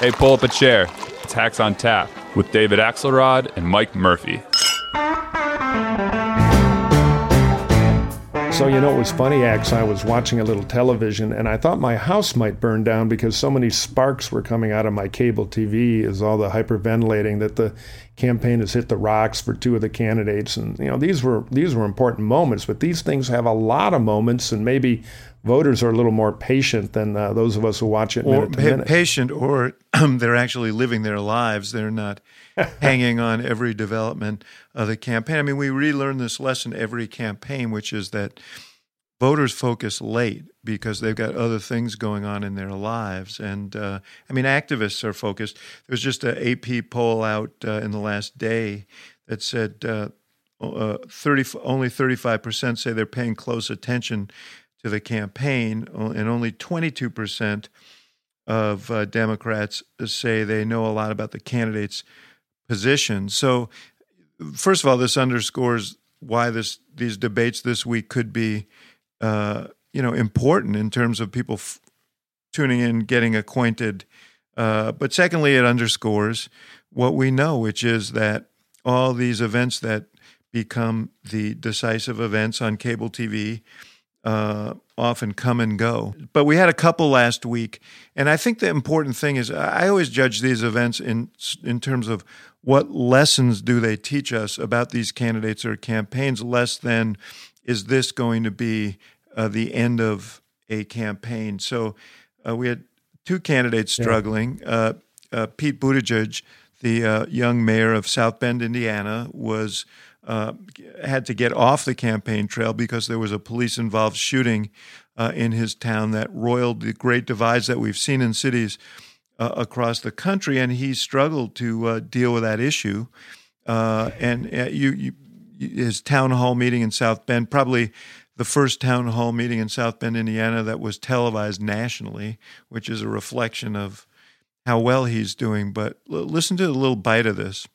Hey, pull up a chair. It's Hacks on Tap with David Axelrod and Mike Murphy. So, you know, it was funny, Ax. I was watching a little television and I thought my house might burn down because so many sparks were coming out of my cable TV as all the hyperventilating that the campaign has hit the rocks for two of the candidates. And, you know, these were these were important moments, but these things have a lot of moments and maybe voters are a little more patient than uh, those of us who watch it or minute to minute. patient or they're actually living their lives. They're not hanging on every development of the campaign. I mean, we relearn this lesson every campaign, which is that voters focus late because they've got other things going on in their lives. And uh, I mean, activists are focused. There was just an AP poll out uh, in the last day that said uh, uh 30, only 35% say they're paying close attention to the campaign, and only 22% of uh, Democrats say they know a lot about the candidates' position. So, first of all, this underscores why this these debates this week could be, uh, you know, important in terms of people f- tuning in, getting acquainted. Uh, but secondly, it underscores what we know, which is that all these events that become the decisive events on cable TV uh, often come and go. But we had a couple last week, and I think the important thing is I always judge these events in in terms of what lessons do they teach us about these candidates or campaigns, less than is this going to be uh, the end of a campaign. So uh, we had two candidates struggling. Yeah. Uh, uh, Pete Buttigieg, the uh, young mayor of South Bend, Indiana, was uh, had to get off the campaign trail because there was a police involved shooting uh, in his town that roiled the great divides that we've seen in cities uh, across the country. And he struggled to uh, deal with that issue. Uh, and you, you, his town hall meeting in South Bend, probably the first town hall meeting in South Bend, Indiana, that was televised nationally, which is a reflection of how well he's doing. But l- listen to a little bite of this.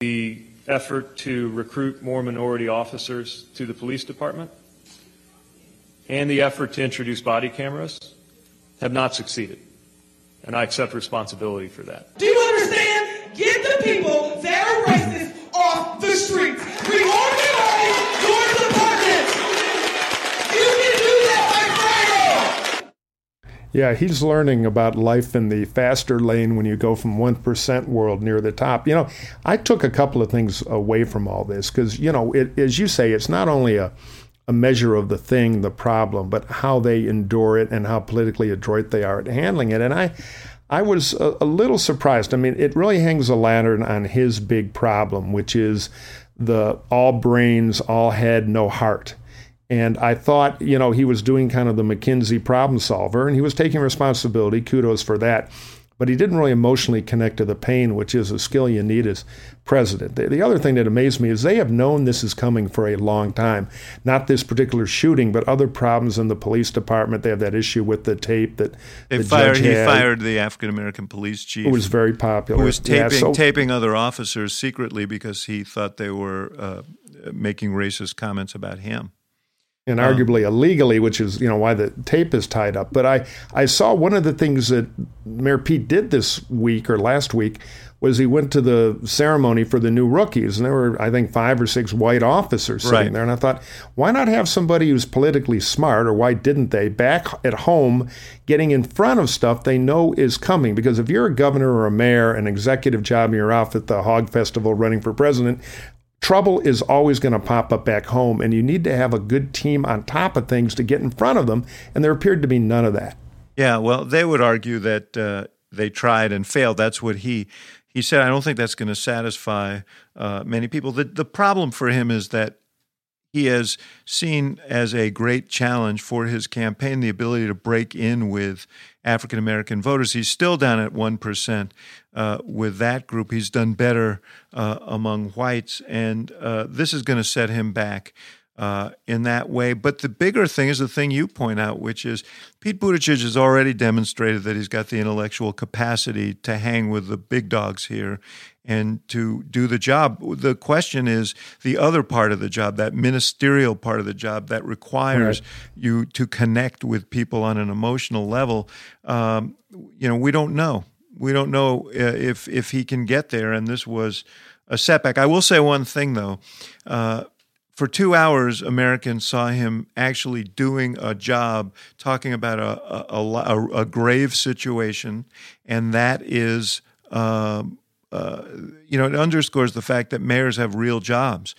The effort to recruit more minority officers to the police department and the effort to introduce body cameras have not succeeded. And I accept responsibility for that. Do you understand? Get the people that are racist off the streets. Reorganize your department. You can do that by Friday. Yeah, he's learning about life in the faster lane when you go from 1% world near the top. You know, I took a couple of things away from all this because, you know, it, as you say, it's not only a, a measure of the thing, the problem, but how they endure it and how politically adroit they are at handling it. And I, I was a, a little surprised. I mean, it really hangs a lantern on his big problem, which is the all brains, all head, no heart. And I thought, you know, he was doing kind of the McKinsey problem solver and he was taking responsibility. Kudos for that. But he didn't really emotionally connect to the pain, which is a skill you need as president. The, the other thing that amazed me is they have known this is coming for a long time. Not this particular shooting, but other problems in the police department. They have that issue with the tape that they the fired. Judge He had. fired the African American police chief. It was very popular. Who was Yeah, taping so- taping other officers secretly because he thought they were uh, making racist comments about him. And arguably illegally, which is you know why the tape is tied up. But I I saw one of the things that Mayor Pete did this week or last week was he went to the ceremony for the new rookies, and there were I think five or six white officers sitting Right. there, and I thought, why not have somebody who's politically smart, or why didn't they back at home, getting in front of stuff they know is coming? Because if you're a governor or a mayor, an executive job, and you're off at the Hog Festival running for president, trouble is always going to pop up back home, and you need to have a good team on top of things to get in front of them. And there appeared to be none of that. Yeah, well, they would argue that uh, they tried and failed. That's what he he said. I don't think that's going to satisfy uh, many people. The the problem for him is that he has seen as a great challenge for his campaign the ability to break in with African American voters. He's still down at one percent uh, with that group. He's done better uh, among whites, and uh, this is going to set him back uh, in that way. But the bigger thing is the thing you point out, which is Pete Buttigieg has already demonstrated that he's got the intellectual capacity to hang with the big dogs here and to do the job. The question is the other part of the job, that ministerial part of the job that requires Right. you to connect with people on an emotional level. Um, you know, we don't know. We don't know uh, if if he can get there, and this was a setback. I will say one thing though. Uh, for two hours, Americans saw him actually doing a job, talking about a a, a, a grave situation, and that is. Um, uh, you know, it underscores the fact that mayors have real jobs.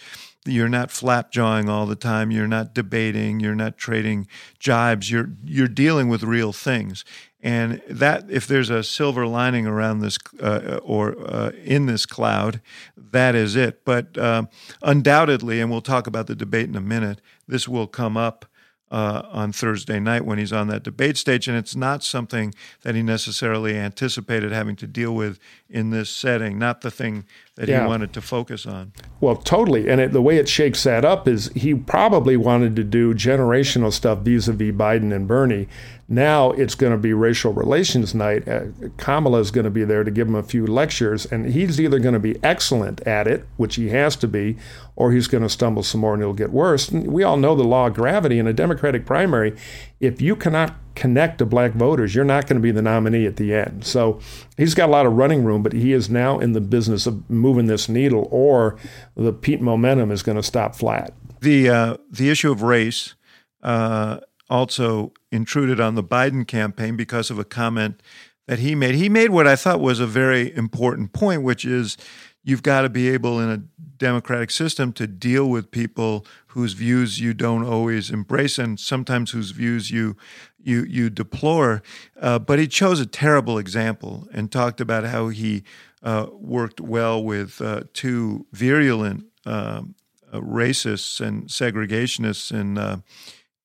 You're not flapjawing all the time. You're not debating. You're not trading jibes. You're you're dealing with real things. And that, if there's a silver lining around this uh, or uh, in this cloud, that is it. But uh, undoubtedly, and we'll talk about the debate in a minute, this will come up uh, on Thursday night when he's on that debate stage. And it's not something that he necessarily anticipated having to deal with in this setting, not the thing that yeah. he wanted to focus on. Well, totally. And it, the way it shakes that up is he probably wanted to do generational stuff vis a vis Biden and Bernie. Now it's going to be racial relations night. Uh, Kamala is going to be there to give him a few lectures, and he's either going to be excellent at it, which he has to be, or he's going to stumble some more and it'll get worse. And we all know the law of gravity in a Democratic primary. If you cannot connect to black voters, you're not going to be the nominee at the end. So he's got a lot of running room, but he is now in the business of moving this needle, or the Pete momentum is going to stop flat. The uh, the issue of race uh, also intruded on the Biden campaign because of a comment that he made. He made what I thought was a very important point, which is you've got to be able in a democratic system to deal with people whose views you don't always embrace and sometimes whose views you you you deplore. Uh, but he chose a terrible example and talked about how he uh, worked well with uh, two virulent um, uh, racists and segregationists and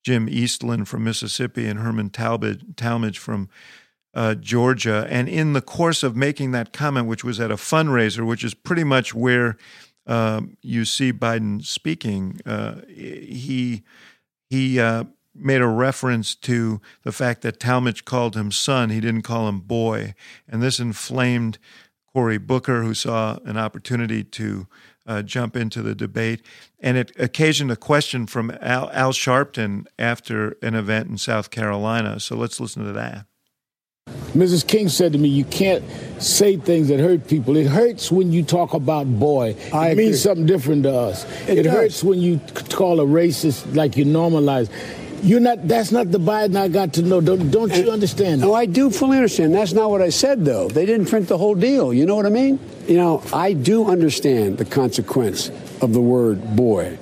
Jim Eastland from Mississippi and Herman Talmadge, from uh, Georgia. And in the course of making that comment, which was at a fundraiser, which is pretty much where um, you see Biden speaking, uh, he he uh, made a reference to the fact that Talmadge called him son. He didn't call him boy, and this inflamed Cory Booker, who saw an opportunity to uh, jump into the debate. And it occasioned a question from Al, Al Sharpton after an event in South Carolina. So let's listen to that. Mrs. King said to me, "You can't say things that hurt people. It hurts when you talk about boy. I it agree. means something different to us. It, it hurts when you call a racist like you normalize. You're not. That's not the Biden I got to know. Don't don't you understand? That? No, I do fully understand. That's not what I said, though. They didn't print the whole deal. You know what I mean? You know, I do understand the consequence of the word boy.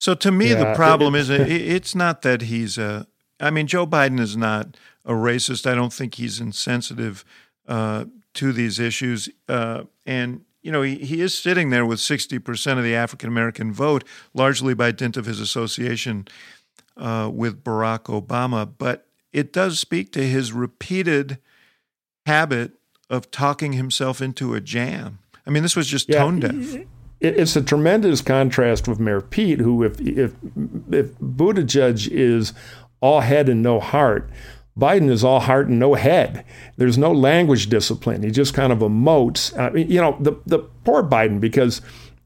So to me, yeah, the problem is it's not that he's a. I mean, Joe Biden is not a racist. I don't think he's insensitive uh, to these issues. Uh, and you know, he, he is sitting there with 60% of the African American vote, largely by dint of his association uh, with Barack Obama, but it does speak to his repeated habit of talking himself into a jam. I mean, this was just yeah, tone deaf. It's a tremendous contrast with Mayor Pete, who, if if if Buttigieg is all head and no heart, Biden is all heart and no head. There's no language discipline. He just kind of emotes. I mean, you know, the the poor Biden because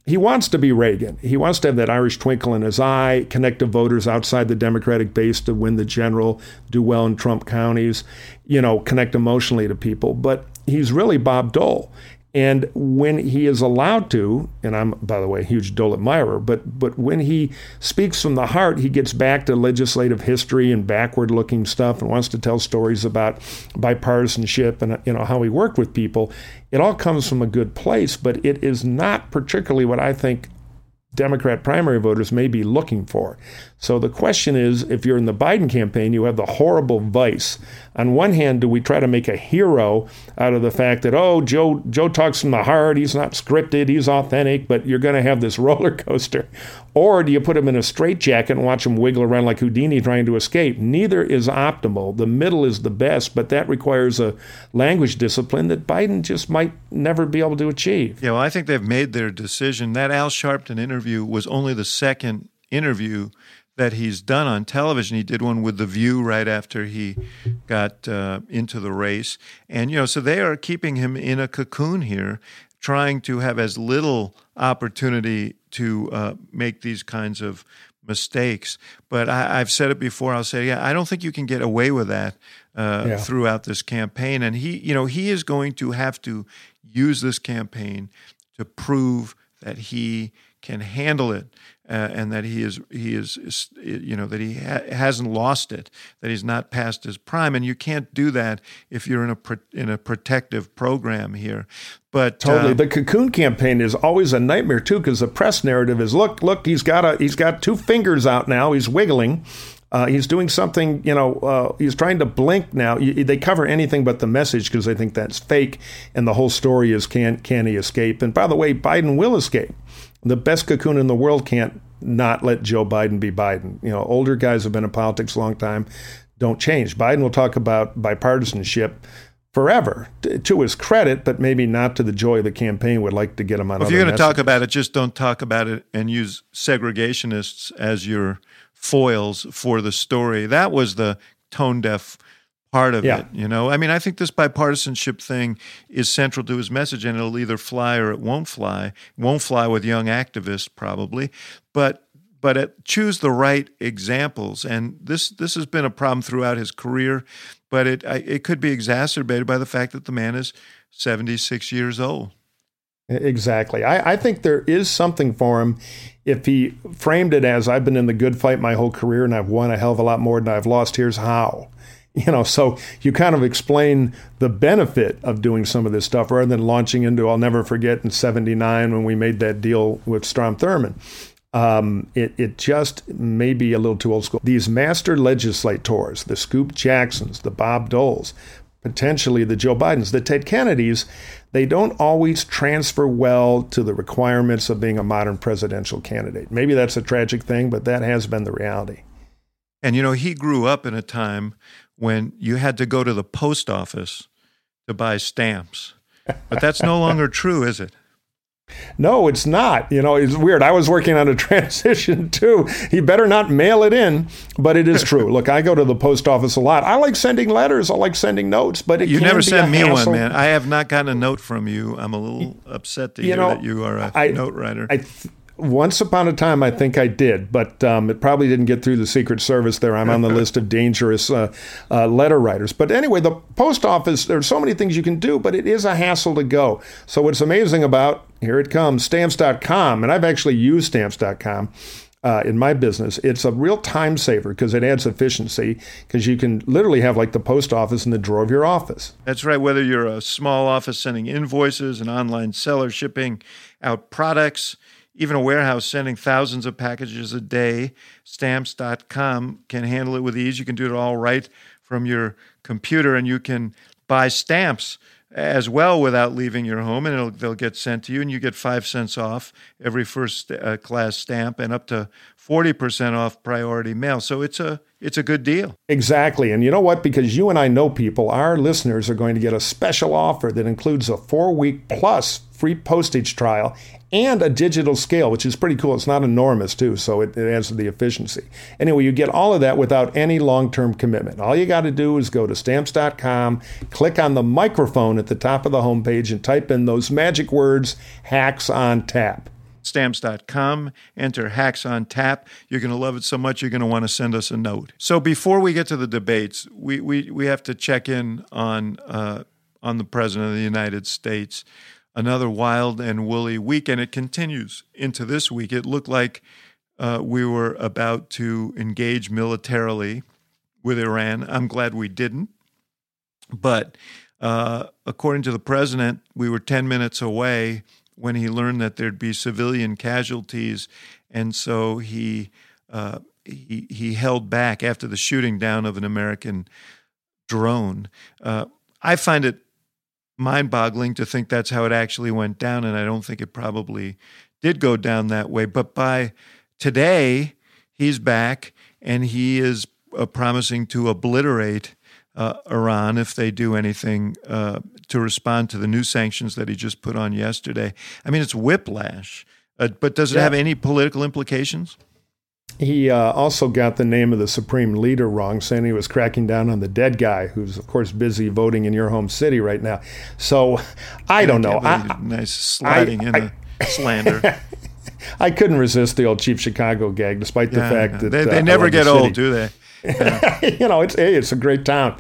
he wants to be Reagan. He wants to have that Irish twinkle in his eye, connect to voters outside the Democratic base to win the general, do well in Trump counties, you know, connect emotionally to people. But he's really Bob Dole. And when he is allowed to, and I'm, by the way, a huge Dole admirer, but, but when he speaks from the heart, he gets back to legislative history and backward looking stuff and wants to tell stories about bipartisanship and you know how he worked with people. It all comes from a good place, but it is not particularly what I think Democrat primary voters may be looking for. So the question is if you're in the Biden campaign, you have the horrible vice. On one hand, do we try to make a hero out of the fact that, oh, Joe, Joe talks from the heart, he's not scripted, he's authentic, but you're going to have this roller coaster? Or do you put him in a straitjacket and watch him wiggle around like Houdini trying to escape? Neither is optimal. The middle is the best, but that requires a language discipline that Biden just might never be able to achieve. Yeah, well, I think they've made their decision. That Al Sharpton interview was only the second interview that he's done on television. He did one with The View right after he got uh, into the race. And, you know, so they are keeping him in a cocoon here, trying to have as little opportunity to uh, make these kinds of mistakes. But I, have said it before. I'll say, yeah, I don't think you can get away with that uh, yeah. throughout this campaign. And he, you know, he is going to have to use this campaign to prove that he can handle it uh, and that he is he is, is you know that he ha- hasn't lost it that he's not past his prime and you can't do that if you're in a pro- in a protective program here but totally uh, the cocoon campaign is always a nightmare too because the press narrative is look look he's got a he's got two fingers out now he's wiggling uh, he's doing something, you know, uh, he's trying to blink now. You, they cover anything but the message because they think that's fake, and the whole story is can can he escape? And by the way, Biden will escape. The best cocoon in the world can't not let Joe Biden be Biden. You know, older guys have been in politics a long time, don't change. Biden will talk about bipartisanship forever to his credit, but maybe not to the joy of the campaign would like to get him on. Well, if you're going to talk about it, just don't talk about it and use segregationists as your foils for the story. That was the tone deaf part of yeah. it. You know, I mean, I think this bipartisanship thing is central to his message, and it'll either fly or it won't fly. It won't fly with young activists probably, but but it, choose the right examples. And this this has been a problem throughout his career, but it it could be exacerbated by the fact that the man is seventy six years old. Exactly. I, I think there is something for him if he framed it as I've been in the good fight my whole career and I've won a hell of a lot more than I've lost. Here's how. You know, so you kind of explain the benefit of doing some of this stuff rather than launching into, I'll never forget in 79 when we made that deal with Strom Thurmond. Um, it, it just may be a little too old school. These master legislators, the Scoop Jacksons, the Bob Doles, potentially the Joe Bidens, the Ted Kennedys, they don't always transfer well to the requirements of being a modern presidential candidate. Maybe that's a tragic thing, but that has been the reality. And you know, he grew up in a time when you had to go to the post office to buy stamps. But that's no longer true, is it? No, it's not. You know, it's weird. I was working on a transition too. He better not mail it in, but it is true. Look, I go to the post office a lot. I like sending letters. I like sending notes, but it you never sent me hassle. one, man. I have not gotten a note from you. I'm a little upset to you hear know, that you are a I, note writer. I, once upon a time, I think I did, but um, it probably didn't get through the Secret Service there. I'm on the list of dangerous uh, uh, letter writers. But anyway, the post office, there's so many things you can do, but it is a hassle to go. So, what's amazing about, here it comes, stamps.com, and I've actually used stamps.com. Uh, in my business, it's a real time saver because it adds efficiency because you can literally have like the post office in the drawer of your office. That's right. Whether you're a small office sending invoices, an online seller shipping out products, even a warehouse sending thousands of packages a day, stamps.com can handle it with ease. You can do it all right from your computer, and you can buy stamps as well without leaving your home, and they'll get sent to you, and you get five cents off every first uh, class stamp, and up to forty percent off priority mail. So it's a it's a good deal. Exactly, and you know what? Because you and I know people, our listeners are going to get a special offer that includes a four week plus free postage trial and a digital scale, which is pretty cool. It's not enormous, too, so it, it adds to the efficiency. Anyway, you get all of that without any long term commitment. All you got to do is go to stamps.com, click on the microphone at the top of the homepage, and type in those magic words hacks on tap. Stamps.com, enter hacks on tap. You're going to love it so much, you're going to want to send us a note. So before we get to the debates, we, we, we have to check in on, uh, on the President of the United States another wild and woolly week, and it continues into this week. It looked like uh, we were about to engage militarily with Iran. I'm glad we didn't. But uh, according to the president, we were 10 minutes away when he learned that there'd be civilian casualties. And so he, uh, he, he held back after the shooting down of an American drone. Uh, I find it mind boggling to think that's how it actually went down. And I don't think it probably did go down that way. But by today, he's back and he is uh, promising to obliterate uh, Iran if they do anything uh, to respond to the new sanctions that he just put on yesterday. I mean, it's whiplash. Uh, but does it yeah. have any political implications? He uh, also got the name of the supreme leader wrong, saying he was cracking down on the dead guy, who's of course busy voting in your home city right now. So I don't know. I, nice sliding I, in I, the slander. I couldn't resist the old Chief Chicago gag, despite the Yeah, fact yeah. that they, uh, they I never the get city. old, do they? you know, it's hey, it's a great town.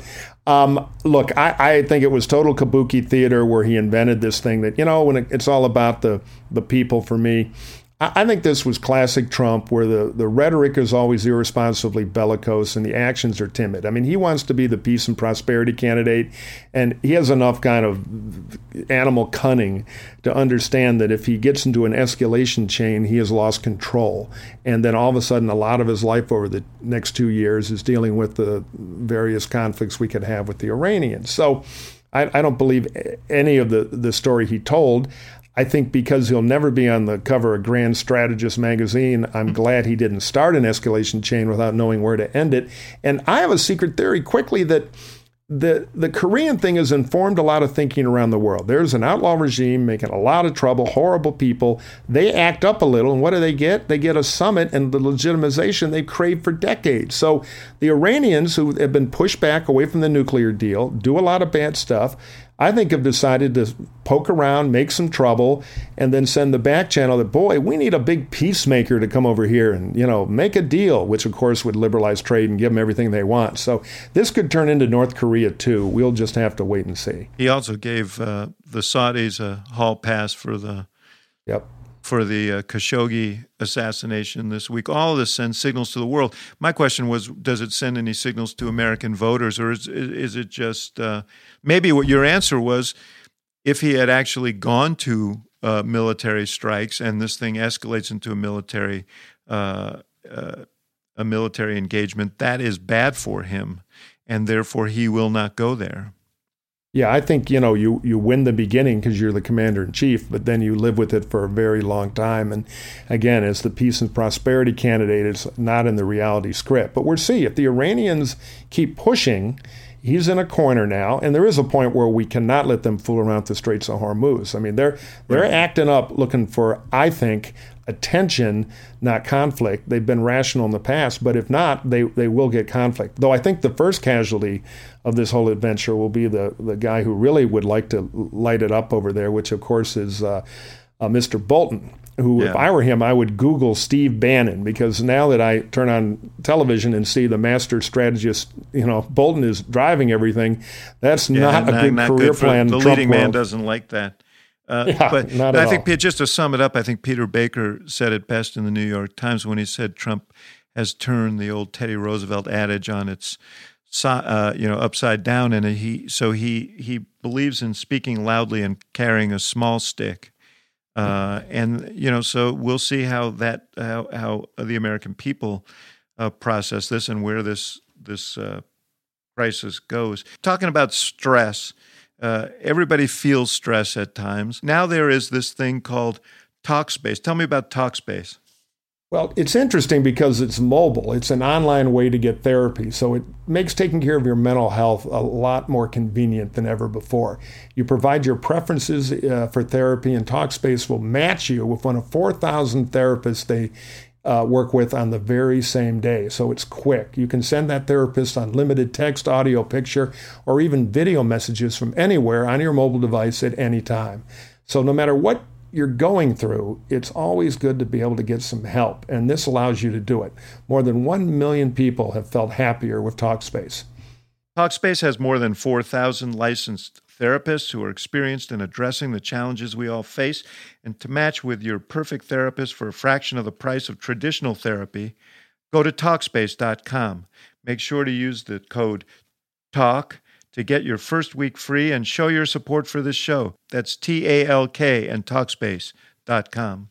Um, look, I, I think it was total kabuki theater where he invented this thing that you know when it, it's all about the the people. For me, I, think this was classic Trump, where the the rhetoric is always irresponsibly bellicose and the actions are timid. I mean, he wants to be the peace and prosperity candidate, and he has enough kind of animal cunning to understand that if he gets into an escalation chain, he has lost control. And then all of a sudden, a lot of his life over the next two years is dealing with the various conflicts we could have with the Iranians. So I, I don't believe any of the, the story he told. I think because he'll never be on the cover of Grand Strategist magazine, I'm glad he didn't start an escalation chain without knowing where to end it. And I have a secret theory quickly that the the Korean thing has informed a lot of thinking around the world. There's an outlaw regime making a lot of trouble, horrible people. They act up a little, and what do they get? They get a summit and the legitimization they've craved for decades. So the Iranians, who have been pushed back away from the nuclear deal, do a lot of bad stuff. I think have decided to poke around, make some trouble, and then send the back channel that, boy, we need a big peacemaker to come over here and, you know, make a deal, which of course would liberalize trade and give them everything they want. So this could turn into North Korea too. We'll just have to wait and see. He also gave uh, the Saudis a hall pass for the Yep. For the uh, Khashoggi assassination this week. All of this sends signals to the world. My question was, does it send any signals to American voters, or is is it just uh, maybe what your answer was? If he had actually gone to uh, military strikes and this thing escalates into a military uh, uh, a military engagement, that is bad for him, and therefore he will not go there. Yeah, I think you know you you win the beginning because you're the commander in chief, but then you live with it for a very long time. And again, as the peace and prosperity candidate, it's not in the reality script. But we'll see if the Iranians keep pushing. He's in a corner now, and there is a point where we cannot let them fool around the Straits of Hormuz. I mean, they're they're acting up, looking for, I think, attention, not conflict. They've been rational in the past, but if not, they, they will get conflict. Though I think the first casualty of this whole adventure will be the, the guy who really would like to light it up over there, which of course is uh, uh, Mr. Bolton. Who, if I were him, I would Google Steve Bannon because now that I turn on television and see the master strategist, you know, Bolton is driving everything. That's not a good career for- plan. The Trump leading man world. doesn't like that. Uh, Yeah, but I at think all. just to sum it up, I think Peter Baker said it best in the New York Times when he said Trump has turned the old Teddy Roosevelt adage on its uh, you know upside down, and he so he he believes in speaking loudly and carrying a small stick. Uh, and you know, so we'll see how that how, how the American people uh, process this and where this this uh, crisis goes. Talking about stress, uh, everybody feels stress at times. Now there is this thing called Talkspace. Tell me about Talkspace. Well, it's interesting because it's mobile. It's an online way to get therapy. So it makes taking care of your mental health a lot more convenient than ever before. You provide your preferences uh, for therapy, and Talkspace will match you with one of 4,000 therapists they uh, work with on the very same day. So it's quick. You can send that therapist unlimited text, audio, picture, or even video messages from anywhere on your mobile device at any time. So no matter what you're going through, it's always good to be able to get some help, and this allows you to do it. More than 1 million people have felt happier with Talkspace. Talkspace has more than 4,000 licensed therapists who are experienced in addressing the challenges we all face. And to match with your perfect therapist for a fraction of the price of traditional therapy, go to Talkspace.com. Make sure to use the code TALK to get your first week free and show your support for this show. That's T A L K and Talkspace.com.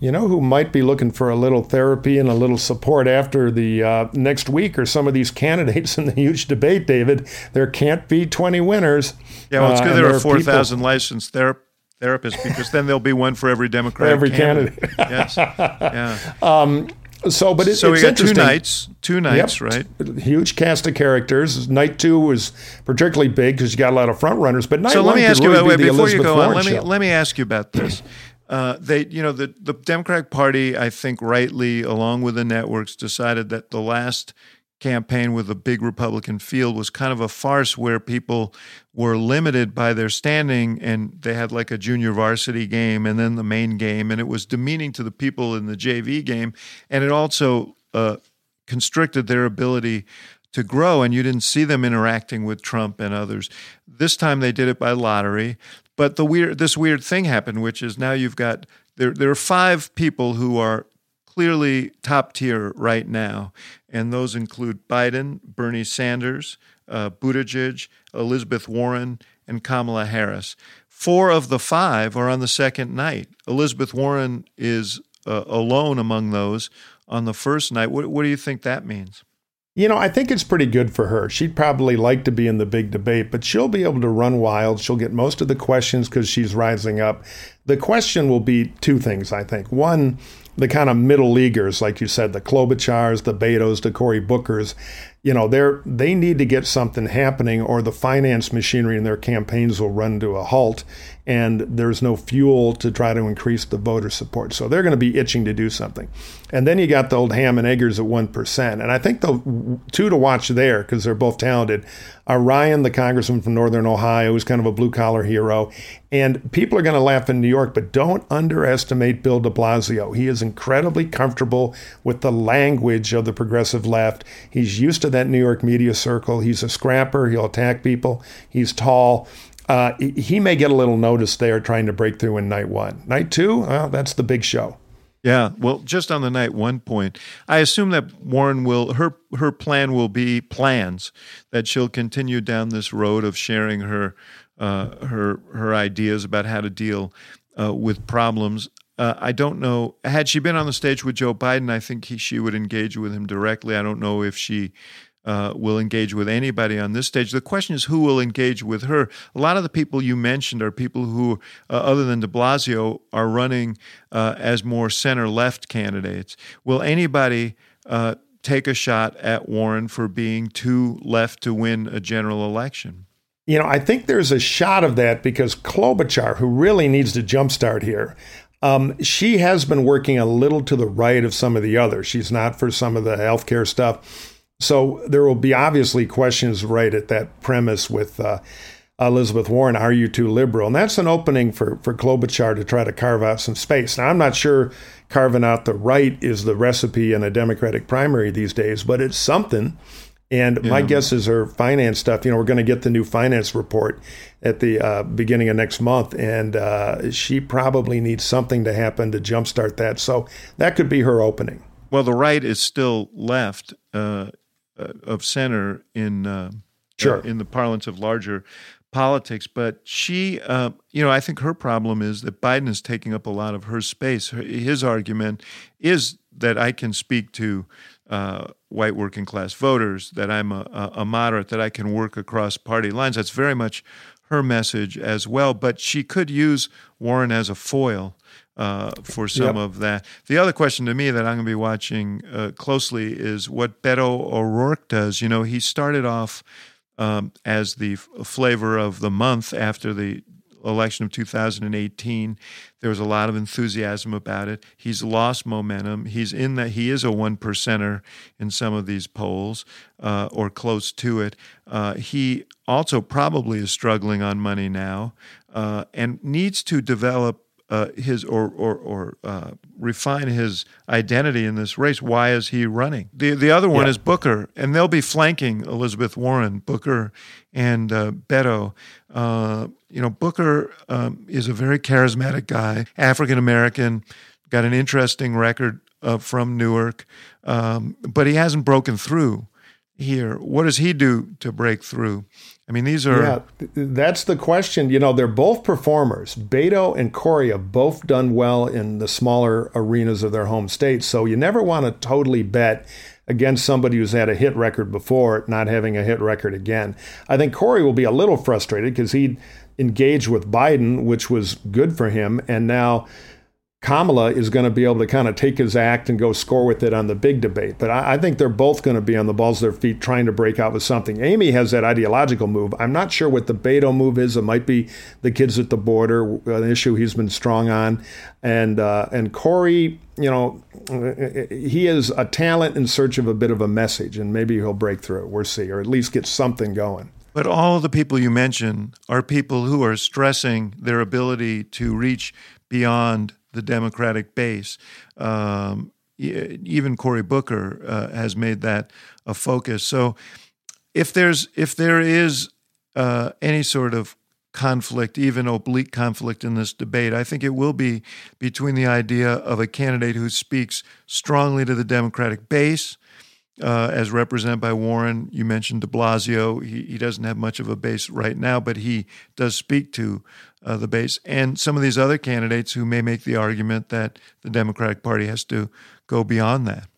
You know who might be looking for a little therapy and a little support after the uh, next week or some of these candidates in the huge debate, David. There can't be 20 winners. Yeah, well, it's Uh, good and there are 4,000 licensed thera- therapists because then there'll be one for every Democrat. every candidate. yes. Yeah. So, but it, so we got two nights, two nights, Yep. right? Huge cast of characters. Night two was particularly big because you got a lot of front runners. But night So let me ask you about wait, before you go on. Let me show. let me ask you about this. Uh, they, you know, the the Democratic Party, I think, rightly, along with the networks, decided that the last campaign with a big Republican field was kind of a farce where people were limited by their standing and they had like a junior varsity game and then the main game. And it was demeaning to the people in the JV game. And it also uh, constricted their ability to grow. And you didn't see them interacting with Trump and others. This time they did it by lottery. But the weird, this weird thing happened, which is now you've got there. There are five people who are clearly top tier right now, and those include Biden, Bernie Sanders, uh, Buttigieg, Elizabeth Warren, and Kamala Harris. Four of the five are on the second night. Elizabeth Warren is uh, alone among those on the first night. What, what do you think that means? You know, I think it's pretty good for her. She'd probably like to be in the big debate, but she'll be able to run wild. She'll get most of the questions because she's rising up. The question will be two things, I think. One, the kind of middle leaguers, like you said, the Klobuchars, the Beto's, the Cory Bookers, you know, they're they need to get something happening, or the finance machinery in their campaigns will run to a halt, and there's no fuel to try to increase the voter support. So they're going to be itching to do something. And then you got the old ham and eggers at one percent, and I think the two to watch there because they're both talented are Ryan, the congressman from Northern Ohio, who's kind of a blue collar hero, and people are going to laugh in New York, but don't underestimate Bill de Blasio. He is incredibly comfortable with the language of the progressive left. He's used to that New York media circle. He's a scrapper. He'll attack people. He's tall. Uh, he may get a little notice there trying to break through in night one. Night two, well, that's the big show. Yeah, well, just on the night one point, I assume that Warren will her her plan will be plans that she'll continue down this road of sharing her uh, her her ideas about how to deal uh, with problems. Uh, I don't know. Had she been on the stage with Joe Biden, I think he, she would engage with him directly. I don't know if she uh, will engage with anybody on this stage. The question is who will engage with her. A lot of the people you mentioned are people who, uh, other than de Blasio, are running uh, as more center left candidates. Will anybody uh, take a shot at Warren for being too left to win a general election? You know, I think there's a shot of that because Klobuchar, who really needs to jumpstart here, um, she has been working a little to the right of some of the others. She's not for some of the healthcare stuff. So there will be obviously questions right at that premise with uh, Elizabeth Warren. Are you too liberal? And that's an opening for, for Klobuchar to try to carve out some space. Now, I'm not sure carving out the right is the recipe in a Democratic primary these days, but it's something. And yeah. my guess is her finance stuff. You know, we're going to get the new finance report at the uh, beginning of next month, and uh, she probably needs something to happen to jumpstart that. So that could be her opening. Well, the right is still left uh, uh of center in uh, sure. in the parlance of larger politics. But she, uh, you know, I think her problem is that Biden is taking up a lot of her space. His argument is that I can speak to uh, white working class voters, that I'm a, a, moderate, that I can work across party lines. That's very much her message as well. But she could use Warren as a foil uh, for some yep. of that. The other question to me that I'm going to be watching uh, closely is what Beto O'Rourke does. You know, he started off um, as the f- flavor of the month after the election of 2018. There was a lot of enthusiasm about it. He's lost momentum. He's in that he is a one percenter in some of these polls uh, or close to it. Uh, he also probably is struggling on money now uh, and needs to develop uh, his or or, or uh, refine his identity in this race. Why is he running? The the other one yeah. is Booker, and they'll be flanking Elizabeth Warren, Booker, and uh, Beto. Uh, you know, Booker um, is a very charismatic guy, African American, got an interesting record uh, from Newark, um, but he hasn't broken through here. What does he do to break through? I mean, these are. Yeah, that's the question. You know, they're both performers. Beto and Cory have both done well in the smaller arenas of their home states. So you never want to totally bet against somebody who's had a hit record before, not having a hit record again. I think Cory will be a little frustrated because he engaged with Biden, which was good for him. And now Kamala is going to be able to kind of take his act and go score with it on the big debate. But I, I, think they're both going to be on the balls of their feet trying to break out with something. Amy has that ideological move. I'm not sure what the Beto move is. It might be the kids at the border, an issue he's been strong on. And, uh, and Cory, you know, he is a talent in search of a bit of a message, and maybe he'll break through. We'll see, or at least get something going. But all the people you mention are people who are stressing their ability to reach beyond the Democratic base. Um, even Cory Booker uh, has made that a focus. So, if there's if there is uh, any sort of conflict, even oblique conflict in this debate, I think it will be between the idea of a candidate who speaks strongly to the Democratic base uh, as represented by Warren. You mentioned de Blasio. He, he doesn't have much of a base right now, but he does speak to uh, the base. And some of these other candidates who may make the argument that the Democratic Party has to go beyond that.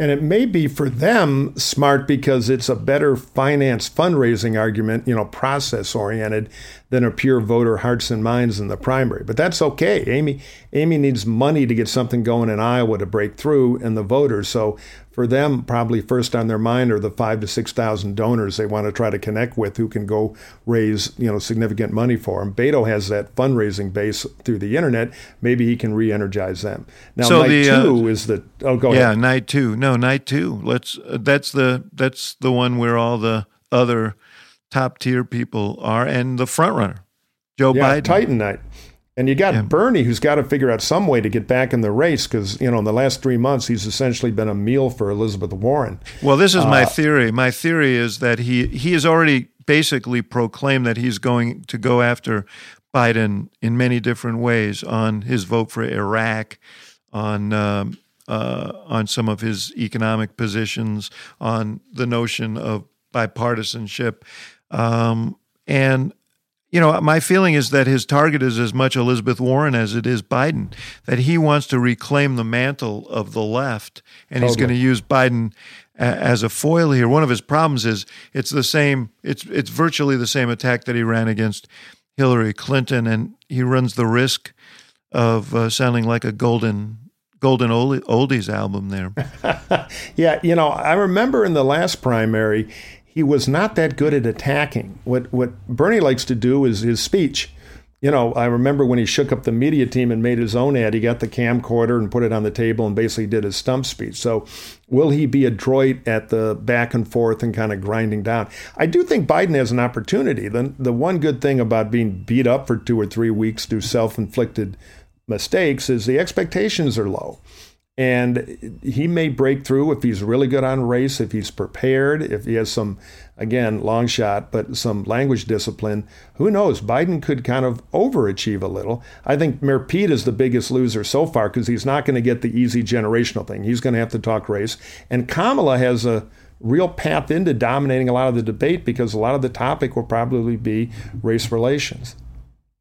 And it may be for them smart because it's a better finance fundraising argument, you know, process oriented than a pure voter hearts and minds in the primary. But that's okay. Amy Amy needs money to get something going in Iowa to break through in the voters. So for them, probably first on their mind are the five to six thousand donors they want to try to connect with who can go raise you know significant money for them. Beto has that fundraising base through the internet. Maybe he can re-energize them. Now, so night the, uh, two is the oh go yeah, ahead. night two. No, night two. Let's. Uh, that's the that's the one where all the other top tier people are, and the front runner, Joe yeah, Biden. Titan night. And you got Yeah. Bernie, who's got to figure out some way to get back in the race because, you know, in the last three months, he's essentially been a meal for Elizabeth Warren. Well, this is Uh, my theory. My theory is that he he has already basically proclaimed that he's going to go after Biden in many different ways on his vote for Iraq, on um, uh, on some of his economic positions, on the notion of bipartisanship, um, and you know, my feeling is that his target is as much Elizabeth Warren as it is Biden. That he wants to reclaim the mantle of the left, and he's going to use Biden a- as a foil here. One of his problems is it's the same. It's it's virtually the same attack that he ran against Hillary Clinton, and he runs the risk of uh, sounding like a golden golden oldies album there. Yeah, you know, I remember in the last primary, he was not that good at attacking. What what Bernie likes to do is his speech. You know, I remember when he shook up the media team and made his own ad, he got the camcorder and put it on the table and basically did his stump speech. So, will he be adroit at the back and forth and kind of grinding down? I do think Biden has an opportunity. The, the one good thing about being beat up for two or three weeks through self inflicted mistakes is the expectations are low. And he may break through if he's really good on race, if he's prepared, if he has some, again, long shot, but some language discipline. Who knows? Biden could kind of overachieve a little. I think Mayor Pete is the biggest loser so far because he's not going to get the easy generational thing. He's going to have to talk race. And Kamala has a real path into dominating a lot of the debate because a lot of the topic will probably be race relations.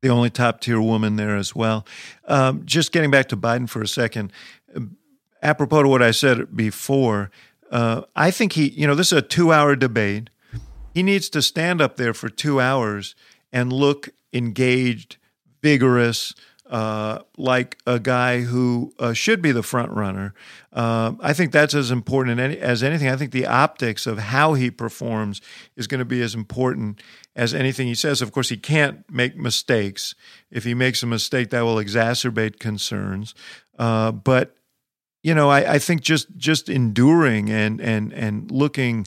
the only top tier woman there as well. Um, just getting back to Biden for a second, apropos to what I said before, uh, I think he, you know, this is a two hour debate. He needs to stand up there for two hours and look engaged, vigorous, uh, like a guy who uh, should be the front runner. Uh, I think that's as important as anything. I think the optics of how he performs is going to be as important as anything he says. Of course, he can't make mistakes. If he makes a mistake, that will exacerbate concerns. Uh, but you know, I, I think just just enduring and and and looking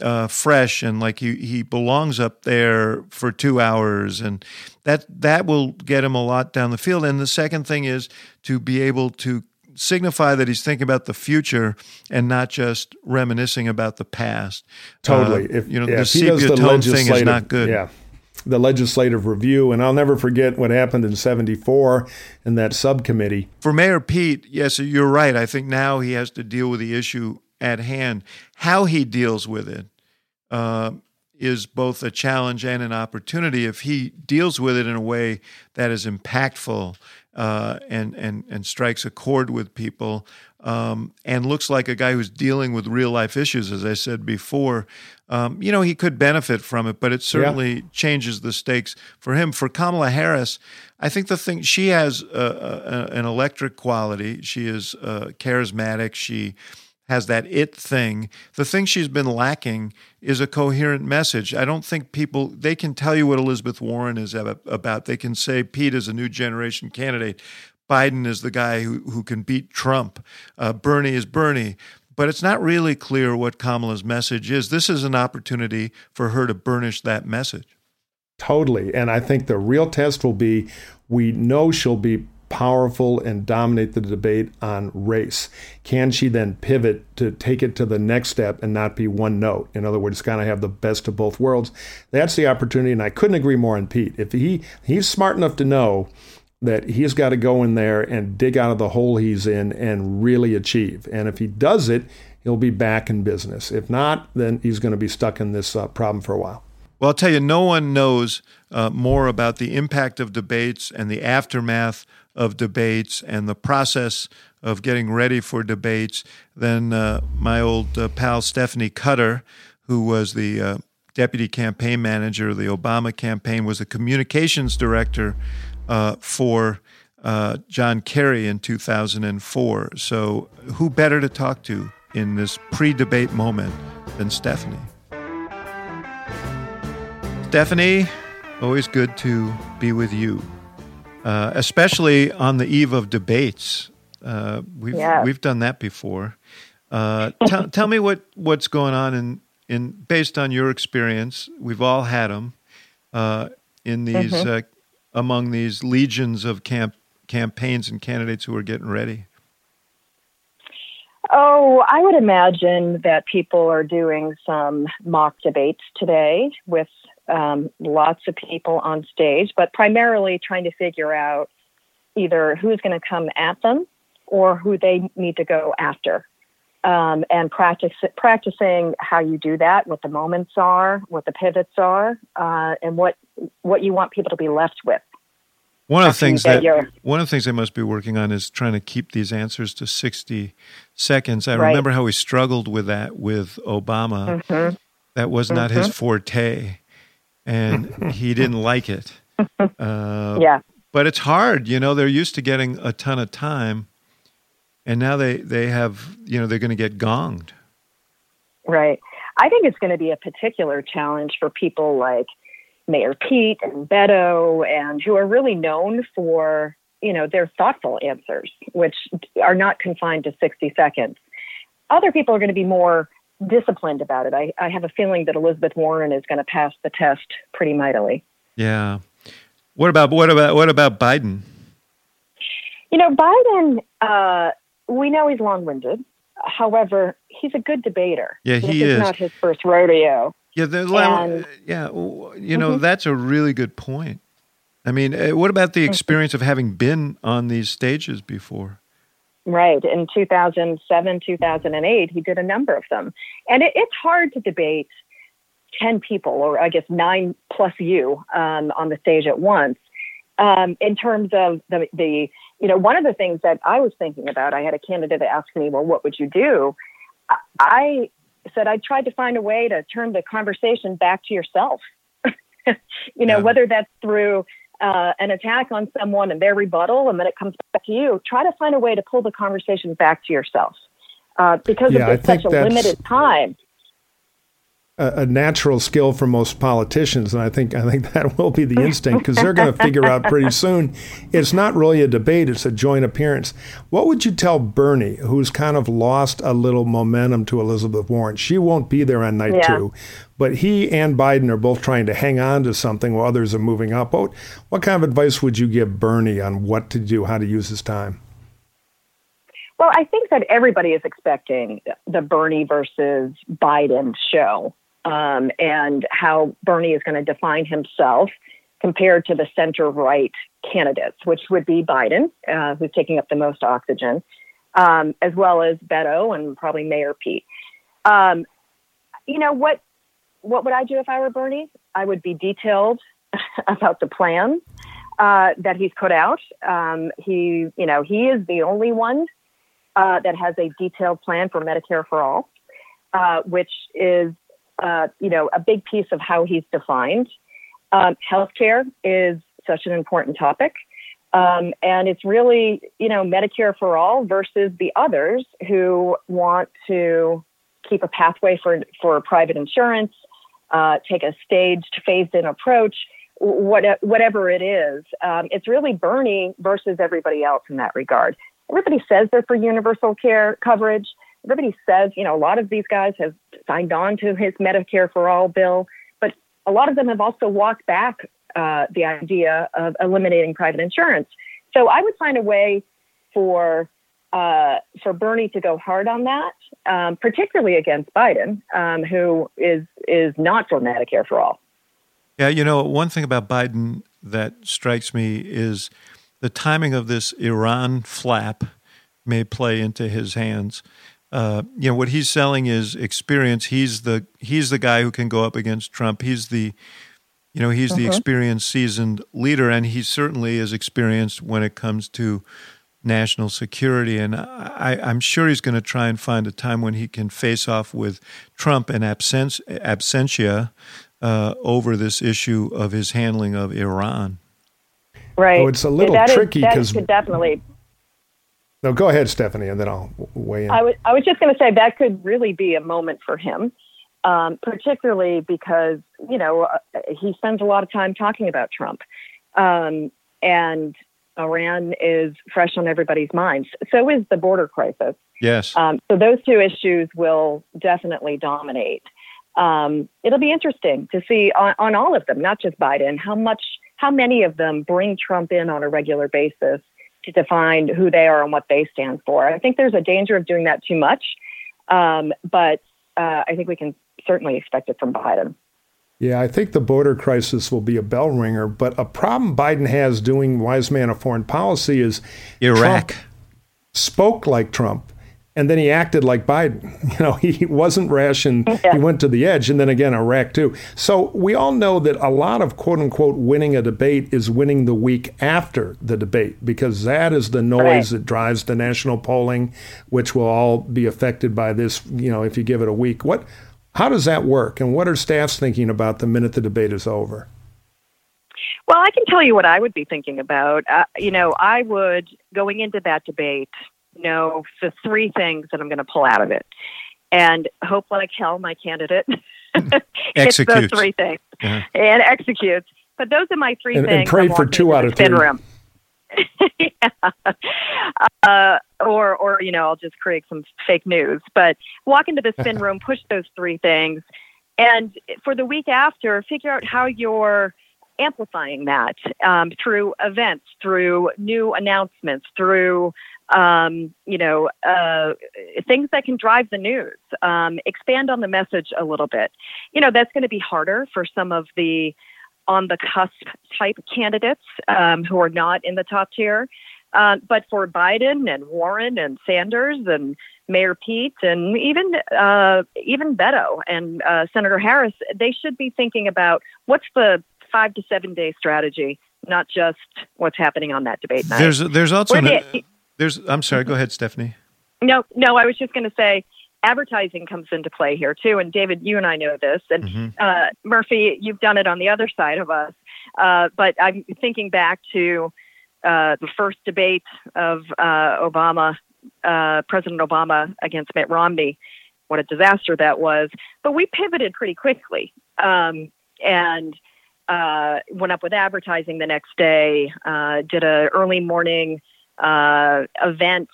uh, fresh and like he he belongs up there for two hours, and that that will get him a lot down the field. And the second thing is to be able to signify that he's thinking about the future and not just reminiscing about the past. Totally. Uh, if you know, yeah, the if he does sepia tone thing is not good. Yeah. The legislative review, and I'll never forget what happened in '74 in that subcommittee. For Mayor Pete, yes, you're right. I think now he has to deal with the issue at hand. How he deals with it uh, is both a challenge and an opportunity. If he deals with it in a way that is impactful uh, and and and strikes a chord with people, um, and looks like a guy who's dealing with real life issues. As I said before, um, you know he could benefit from it, but it certainly yeah. changes the stakes for him. For Kamala Harris, I think the thing she has a, a, an electric quality. She is uh, charismatic. She has that it thing. The thing she's been lacking is a coherent message. I don't think people they can tell you what Elizabeth Warren is about. They can say Pete is a new generation candidate. Biden is the guy who, who can beat Trump. Uh, Bernie is Bernie. But it's not really clear what Kamala's message is. This is an opportunity for her to burnish that message. Totally. And I think the real test will be we know she'll be powerful and dominate the debate on race? Can she then pivot to take it to the next step and not be one note? In other words, kind of have the best of both worlds. That's the opportunity, and I couldn't agree more on Pete. If he he's smart enough to know that he's got to go in there and dig out of the hole he's in and really achieve. And if he does it, he'll be back in business. If not, then he's going to be stuck in this uh, problem for a while. Well, I'll tell you, no one knows uh, more about the impact of debates and the aftermath of debates and the process of getting ready for debates than uh, my old uh, pal Stephanie Cutter, who was the uh, deputy campaign manager of the Obama campaign, was the communications director uh, for uh, John Kerry in 2004. So, who better to talk to in this pre debate moment than Stephanie? Stephanie, always good to be with you uh, especially on the eve of debates. Uh, we've yeah. we've done that before. Uh, tell, tell me what, what's going on in, in based on your experience. We've all had them uh, in these mm-hmm. Among these legions of camp, campaigns and candidates who are getting ready. Oh, I would imagine that people are doing some mock debates today with um, lots of people on stage, but primarily trying to figure out either who's going to come at them or who they need to go after. Um, and practice, practicing how you do that, what the moments are, what the pivots are, uh, and what what you want people to be left with. One of the things that one of the things they must be working on is trying to keep these answers to sixty seconds. I right. remember how we struggled with that with Obama. Mm-hmm. That was not mm-hmm. his forte and he didn't like it. Uh, yeah. But it's hard, you know. They're used to getting a ton of time, and now they they have, you know, they're going to get gonged. Right. I think it's going to be a particular challenge for people like Mayor Pete and Beto, and who are really known for, you know, their thoughtful answers, which are not confined to 60 seconds. Other people are going to be more disciplined about it. I, I have a feeling that Elizabeth Warren is going to pass the test pretty mightily. Yeah. What about what about what about Biden? You know, Biden. Uh, we know he's long-winded. However, he's a good debater. Yeah, he this is. Not his first rodeo. Yeah, the, and, yeah. You know, mm-hmm. that's a really good point. I mean, eh, what about the mm-hmm. experience of having been on these stages before? Right. In 2007, 2008, he did a number of them. And it, it's hard to debate 10 people, or I guess nine plus you, um, on the stage at once. Um, in terms of the, the, you know, one of the things that I was thinking about, I had a candidate ask me, well, what would you do? I said I tried to find a way to turn the conversation back to yourself. you know, yeah. whether that's through uh, an attack on someone and their rebuttal, and then it comes back to you, try to find a way to pull the conversation back to yourself. Uh, because yeah, of such a limited time. A, a, natural skill for most politicians, and I think I think that will be the instinct because they're going to figure out pretty soon. It's not really a debate; it's a joint appearance. What would you tell Bernie, who's kind of lost a little momentum to Elizabeth Warren? She won't be there on night yeah. two, but he and Biden are both trying to hang on to something while others are moving up. What, what kind of advice would you give Bernie on what to do, how to use his time? Well, I think that everybody is expecting the Bernie versus Biden show um, and how Bernie is going to define himself compared to the center right candidates, which would be Biden, uh, who's taking up the most oxygen, um, as well as Beto and probably Mayor Pete. Um, you know what what would I do if I were Bernie? I would be detailed about the plan. uh, that he's put out. Um, he, you know, he is the only one uh, that has a detailed plan for Medicare for all, uh, which is, uh, you know, a big piece of how he's defined. Um, healthcare is such an important topic. Um, and it's really, you know, Medicare for all versus the others who want to keep a pathway for, for private insurance, uh, take a staged, phased in approach, what, whatever it is. Um, it's really Bernie versus everybody else in that regard. Everybody says they're for universal care coverage. Everybody says, you know, a lot of these guys have signed on to his Medicare for all bill, but a lot of them have also walked back uh, the idea of eliminating private insurance. So I would find a way for uh, for Bernie to go hard on that, um, particularly against Biden, um, who is is not for Medicare for all. Yeah, you know, one thing about Biden that strikes me is the timing of this Iran flap may play into his hands. Uh, you know, what he's selling is experience. He's the he's the guy who can go up against Trump. He's the you know, he's the mm-hmm. experienced, seasoned leader, and he certainly is experienced when it comes to national security. And I, am sure he's going to try and find a time when he can face off with Trump and absent, absentia uh, over this issue of his handling of Iran. Right. Oh, it's a little that tricky because definitely. No, go ahead, Stephanie, and then I'll weigh in. I was, I was just going to say that could really be a moment for him um, particularly because you know uh, he spends a lot of time talking about Trump, um, and Iran is fresh on everybody's minds. So is the border crisis. Yes. Um, so those two issues will definitely dominate. Um, it'll be interesting to see on, on all of them, not just Biden, how much, how many of them bring Trump in on a regular basis to define who they are and what they stand for. I think there's a danger of doing that too much, um, but uh, I think we can certainly expect it from Biden. Yeah, I think the border crisis will be a bell ringer. But a problem Biden has doing wise man of foreign policy is Iraq Trump spoke like Trump and then he acted like Biden. You know, he wasn't rash and yeah. he went to the edge, and then again, Iraq too. So we all know that a lot of quote unquote winning a debate is winning the week after the debate because that is the noise right. that drives the national polling, which will all be affected by this. You know, if you give it a week, what, how does that work, and what are staffs thinking about the minute the debate is over? Well, I can tell you what I would be thinking about. Uh, you know, I would going into that debate know the three things that I'm going to pull out of it, and hope like hell my candidate hits those three things yeah. and executes. But those are my three and, things. And pray for two out of three. Room. yeah. Uh, or, or you know, I'll just create some fake news. But walk into the spin room, push those three things, and for the week after, figure out how you're amplifying that um, through events, through new announcements, through um, you know, uh, things that can drive the news. Um, expand on the message a little bit. You know, that's going to be harder for some of the on the cusp type candidates um, who are not in the top tier. Uh, but for Biden and Warren and Sanders and Mayor Pete and even uh, even Beto and uh, Senator Harris, they should be thinking about what's the five to seven day strategy, not just what's happening on that debate night. There's there's also an, there's. I'm sorry. Go ahead, Stephanie. No, no. I was just going to say advertising comes into play here too. And David, you and I know this, and mm-hmm. uh, Murphy, you've done it on the other side of us. Uh, but I'm thinking back to uh, the first debate of uh, Obama, uh, President Obama against Mitt Romney. What a disaster that was. But we pivoted pretty quickly um, and uh, went up with advertising the next day. did a early morning uh, event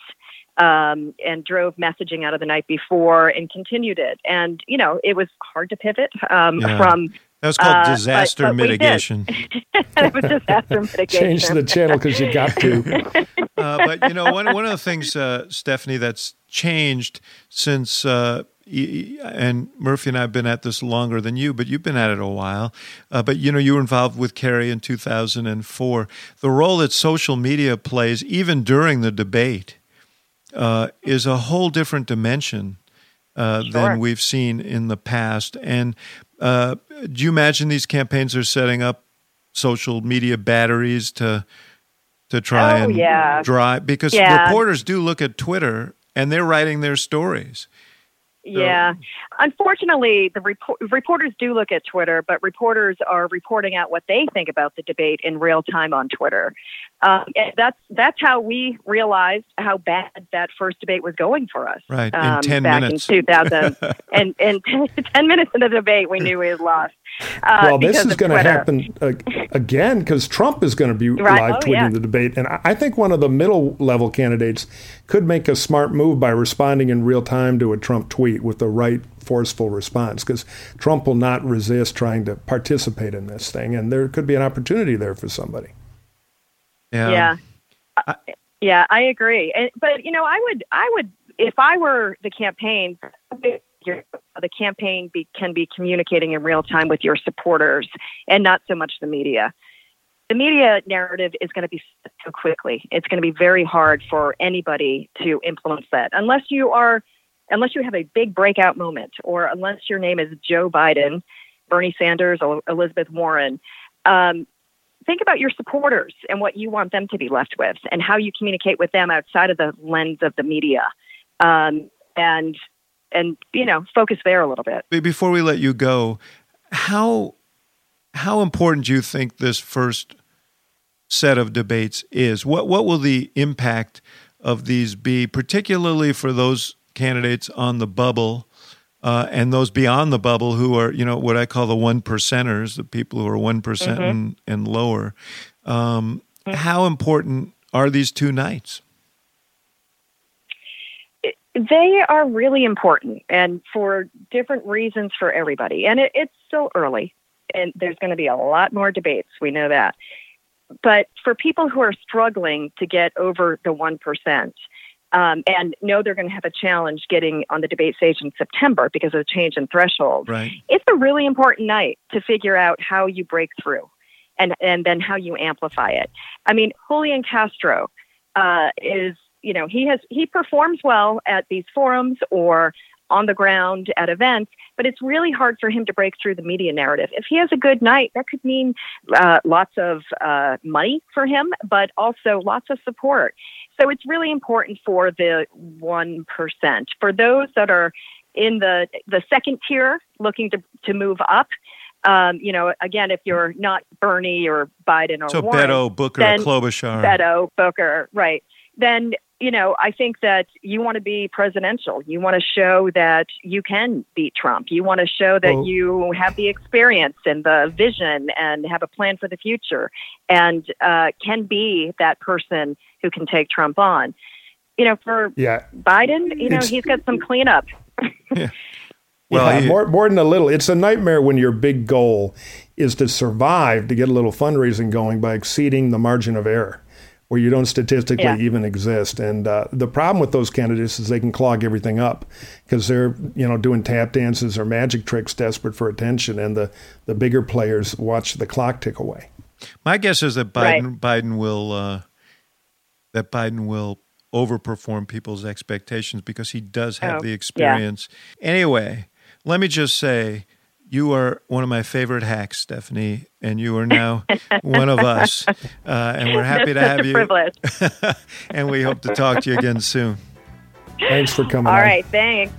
um, and drove messaging out of the night before and continued it. And, you know, it was hard to pivot um, yeah. from. That was called uh, disaster but, but mitigation. it was disaster mitigation. Change the channel because you got to. uh, but, you know, one, one of the things, uh, Stephanie, that's changed since uh, and Murphy and I have been at this longer than you, but you've been at it a while. Uh, but you know, you were involved with Kerry in 2004. The role that social media plays, even during the debate, uh, is a whole different dimension uh, sure. than we've seen in the past. And uh, do you imagine these campaigns are setting up social media batteries to to try Oh, and yeah. drive because Yeah. reporters do look at Twitter and they're writing their stories. Yeah. Unfortunately, the report- reporters do look at Twitter, but reporters are reporting out what they think about the debate in real time on Twitter. Um, and that's that's how we realized how bad that first debate was going for us. Right, in um, 10 back minutes. in 2000, and and 10 minutes into the debate, we knew we had lost. Uh, well, this is going to happen uh, again because Trump is going to be Right. live Oh, tweeting yeah. the debate, and I I think one of the middle level candidates could make a smart move by responding in real time to a Trump tweet with the right forceful response because Trump will not resist trying to participate in this thing, and there could be an opportunity there for somebody. Yeah. yeah Uh, yeah i agree and, but you know i would i would if i were the campaign your- the campaign be, can be communicating in real time with your supporters and not so much the media. The media narrative is going to be so quickly. It's going to be very hard for anybody to influence that unless you are unless you have a big breakout moment or unless your name is joe biden bernie sanders or elizabeth warren. Um, think about your supporters and what you want them to be left with and how you communicate with them outside of the lens of the media. Um, and and you know focus there a little bit Before we let you go, how how important do you think this first set of debates is? What what will the impact of these be, particularly for those candidates on the bubble uh, and those beyond the bubble who are, you know, what I call the one percenters, the people who are one and, and lower. Um, How important are these two nights? They are really important and for different reasons for everybody and it, it's still early and there's going to be a lot more debates we know that but for people who are struggling to get over the 1% um, and know they're going to have a challenge getting on the debate stage in september because of the change in threshold Right. it's a really important night to figure out how you break through and, and then how you amplify it. I mean, Julian Castro uh, is, you know, he has, he performs well at these forums or on the ground at events, but it's really hard for him to break through the media narrative. If he has a good night, that could mean uh, lots of uh, money for him, but also lots of support. So it's really important for the 1%. For those that are in the, the second tier looking to, to move up, um, you know, again, if you're not Bernie or Biden or So Warren, Beto, Booker, then Klobuchar. Beto, Booker, right? Then you know, I think that you want to be presidential. You want to show that you can beat Trump. You want to show that Well- you have the experience and the vision and have a plan for the future and uh, can be that person who can take Trump on. You know, for Yeah, Biden, you know, It's- he's got some cleanup. Well, yeah, he- more, more than a little. It's a nightmare when your big goal is to survive to get a little fundraising going by exceeding the margin of error, where you don't statistically Yeah. even exist. And uh, the problem with those candidates is they can clog everything up because they're you know doing tap dances or magic tricks, desperate for attention, and the the bigger players watch the clock tick away. My guess is that Biden Biden will uh, that Biden will overperform people's expectations because he does have Oh, the yeah. experience. Anyway, let me just say you are one of my favorite hacks, Stephanie, and you are now one of us. Uh, and we're happy to have a you. privilege. and we hope to talk to you again soon. Thanks for coming. All on. right, thanks.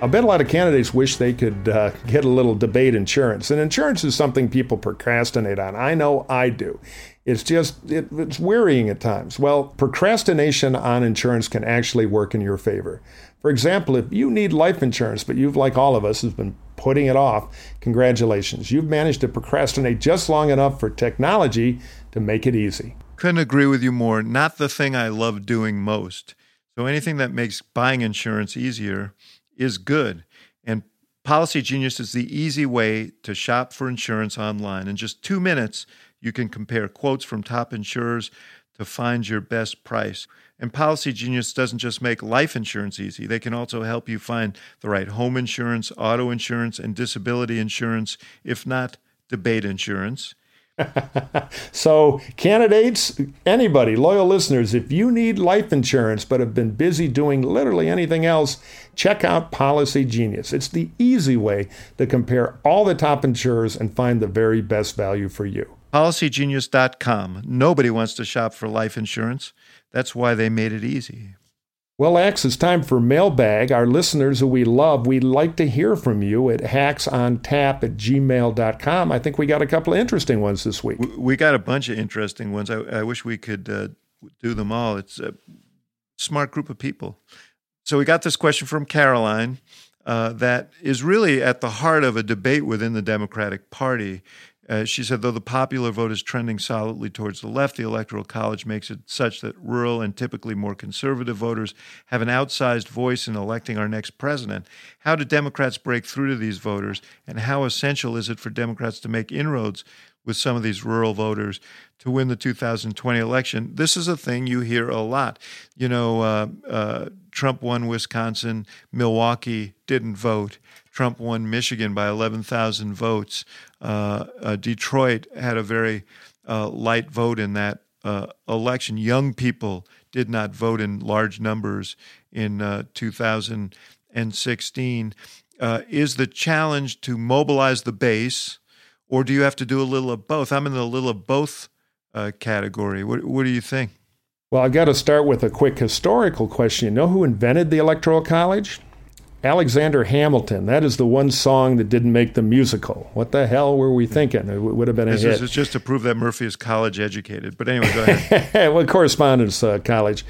I bet a lot of candidates wish they could uh, get a little debate insurance. And insurance is something people procrastinate on. I know I do. It's just, it, it's wearying at times. Well, procrastination on insurance can actually work in your favor. For example, if you need life insurance, but you've, like all of us, has been putting it off, congratulations. You've managed to procrastinate just long enough for technology to make it easy. Couldn't agree with you more. Not the thing I love doing most. So anything that makes buying insurance easier is good. And Policy Genius is the easy way to shop for insurance online. In just two minutes, you can compare quotes from top insurers to find your best price. And Policy Genius doesn't just make life insurance easy, they can also help you find the right home insurance, auto insurance, and disability insurance, if not debate insurance. so, candidates, anybody, loyal listeners, if you need life insurance but have been busy doing literally anything else, check out Policy Genius. It's the easy way to compare all the top insurers and find the very best value for you. PolicyGenius.com. Nobody wants to shop for life insurance. That's why they made it easy. Well, Axe, it's time for mailbag. Our listeners who we love, we'd like to hear from you at hacksontap at gmail.com. I think we got a couple of interesting ones this week. We got a bunch of interesting ones. I, I wish we could uh, do them all. It's a smart group of people. So we got this question from Caroline uh, that is really at the heart of a debate within the Democratic Party. Uh, she said, though the popular vote is trending solidly towards the left, the Electoral College makes it such that rural and typically more conservative voters have an outsized voice in electing our next president. How do Democrats break through to these voters, and how essential is it for Democrats to make inroads with some of these rural voters to win the 2020 election? This is a thing you hear a lot. You know, uh, uh, Trump won Wisconsin, Milwaukee didn't vote. Trump won Michigan by 11,000 votes. Uh, uh, Detroit had a very uh, light vote in that uh, election. Young people did not vote in large numbers in uh, 2016. Uh, is the challenge to mobilize the base, or do you have to do a little of both? I'm in the little of both category. What, what do you think? Well, I've got to start with a quick historical question. You know who invented the Electoral College? Alexander Hamilton. That is the one song that didn't make the musical. What the hell were we thinking? It would have been a this hit. Is, just to prove that Murphy is college educated. But anyway, go ahead. well, correspondence uh, college.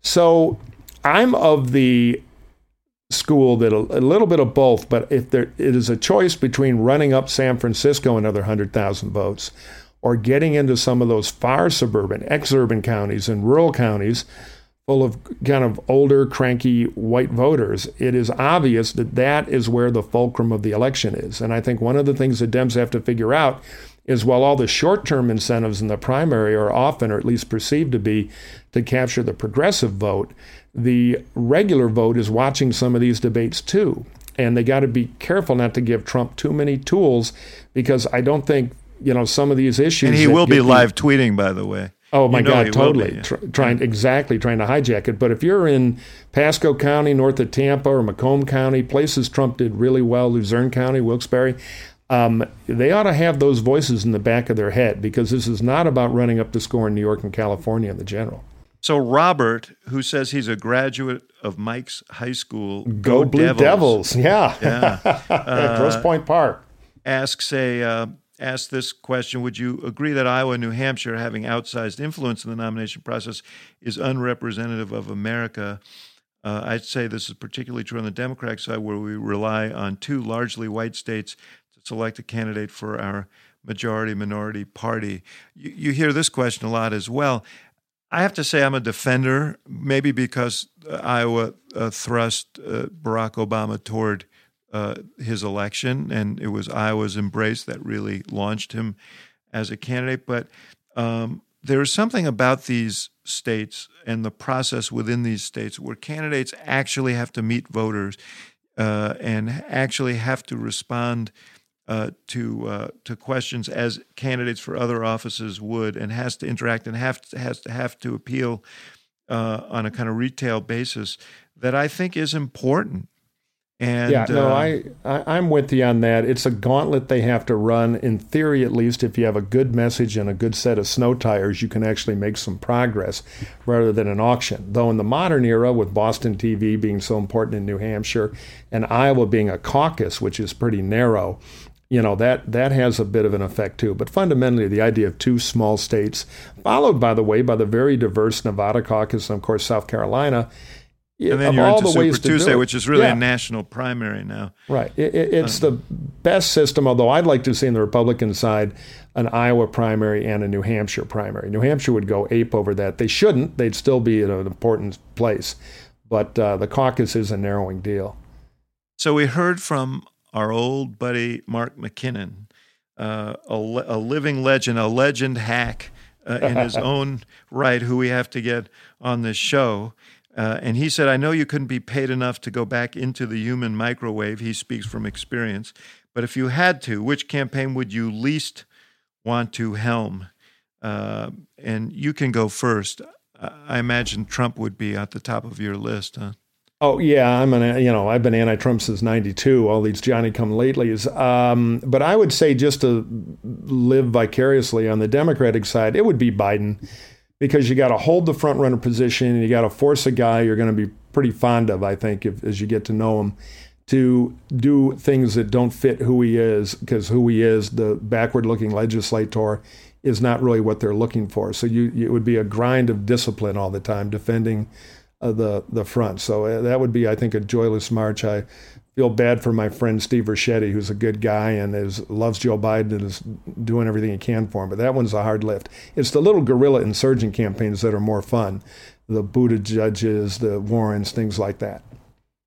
So I'm of the school that a, a, little bit of both, but if there it is a choice between running up San Francisco another 100,000 votes or getting into some of those far suburban, exurban counties and rural counties full of kind of older, cranky white voters, it is obvious that that is where the fulcrum of the election is. And I think one of the things that Dems have to figure out is while all the short term incentives in the primary are often, or at least perceived to be, to capture the progressive vote, the regular vote is watching some of these debates too. And they got to be careful not to give Trump too many tools because I don't think, you know, some of these issues. And he will be live tweeting, by the way. Oh my you know God, totally. Tr- trying exactly trying to hijack it. But if you're in Pasco County, north of Tampa, or Macomb County, places Trump did really well, Luzerne County, Wilkes-Barre, um, they ought to have those voices in the back of their head because this is not about running up the score in New York and California in the general. So Robert, who says he's a graduate of Mike's high school, go, go Blue Devils. Devils. yeah, yeah, uh, Grosse Pointe Park, asks a. Uh, asked this question Would you agree that Iowa and New Hampshire having outsized influence in the nomination process is unrepresentative of America? Uh, I'd say this is particularly true on the Democratic side, where we rely on two largely white states to select a candidate for our majority minority party. You, you hear this question a lot as well. I have to say, I'm a defender, maybe because uh, Iowa uh, thrust uh, Barack Obama toward uh, his election, and it was Iowa's embrace that really launched him as a candidate. But um, there is something about these states and the process within these states where candidates actually have to meet voters uh, and actually have to respond uh, to uh, to questions as candidates for other offices would, and has to interact and have to, has to have to appeal uh, on a kind of retail basis that I think is important. And, yeah, no, uh, I, I am with you on that. It's a gauntlet they have to run. In theory, at least, if you have a good message and a good set of snow tires, you can actually make some progress, rather than an auction. Though in the modern era, with Boston TV being so important in New Hampshire, and Iowa being a caucus, which is pretty narrow, you know that that has a bit of an effect too. But fundamentally, the idea of two small states, followed by the way by the very diverse Nevada caucus and of course South Carolina and then you're into Super Tuesday, which is really yeah. a national primary now. Right. It, it, it's um, the best system, although I'd like to see in the Republican side an Iowa primary and a New Hampshire primary. New Hampshire would go ape over that. They shouldn't. They'd still be at an important place. But uh, the caucus is a narrowing deal. So we heard from our old buddy Mark McKinnon, uh, a, a, living legend, a legend hack uh, in his own right, who we have to get on this show. Uh, and he said, I know you couldn't be paid enough to go back into the human microwave. He speaks from experience. But if you had to, which campaign would you least want to helm? Uh, and you can go first. I imagine Trump would be at the top of your list, huh? Oh yeah, I'm an you know I've been anti-Trump since '92. All these Johnny-come-latelys, um, but I would say just to live vicariously on the Democratic side, it would be Biden, because you got to hold the front runner position, and you got to force a guy you're going to be pretty fond of, I think, if, as you get to know him, to do things that don't fit who he is, because who he is, the backward-looking legislator, is not really what they're looking for. So you, it would be a grind of discipline all the time, defending uh, the the front. So uh, that would be, I think, a joyless march. I feel bad for my friend Steve Ricchetti, who's a good guy and is loves Joe Biden and is doing everything he can for him. But that one's a hard lift. It's the little guerrilla insurgent campaigns that are more fun. The Buttigiegs, the Warrens, things like that.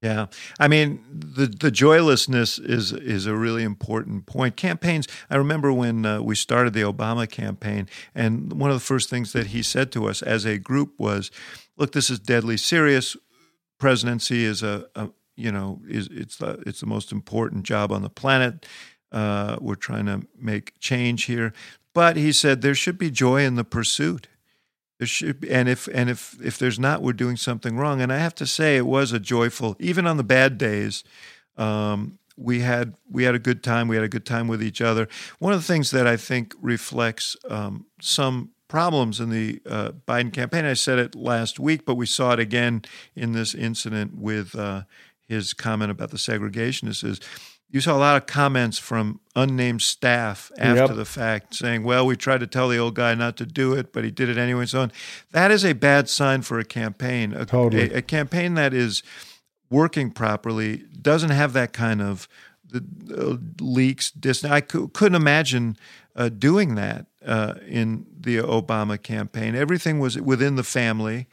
Yeah, I mean the the joylessness is is a really important point. Campaigns. I remember when uh, we started the Obama campaign, and one of the first things that he said to us as a group was, "Look, this is deadly serious. Presidency is a, a you know is it's the it's the most important job on the planet. Uh, we're trying to make change here." But he said there should be joy in the pursuit. There should be, and if and if if there's not, we're doing something wrong. And I have to say, it was a joyful, even on the bad days. Um, we had we had a good time. We had a good time with each other. One of the things that I think reflects um, some problems in the uh, Biden campaign. I said it last week, but we saw it again in this incident with uh, his comment about the segregationists. Is you saw a lot of comments from unnamed staff after yep. the fact saying, well, we tried to tell the old guy not to do it, but he did it anyway, and so on. That is a bad sign for a campaign. A, totally. a, a campaign that is working properly doesn't have that kind of the, uh, leaks. Dis- I c- couldn't imagine uh, doing that uh, in the Obama campaign. Everything was within the family.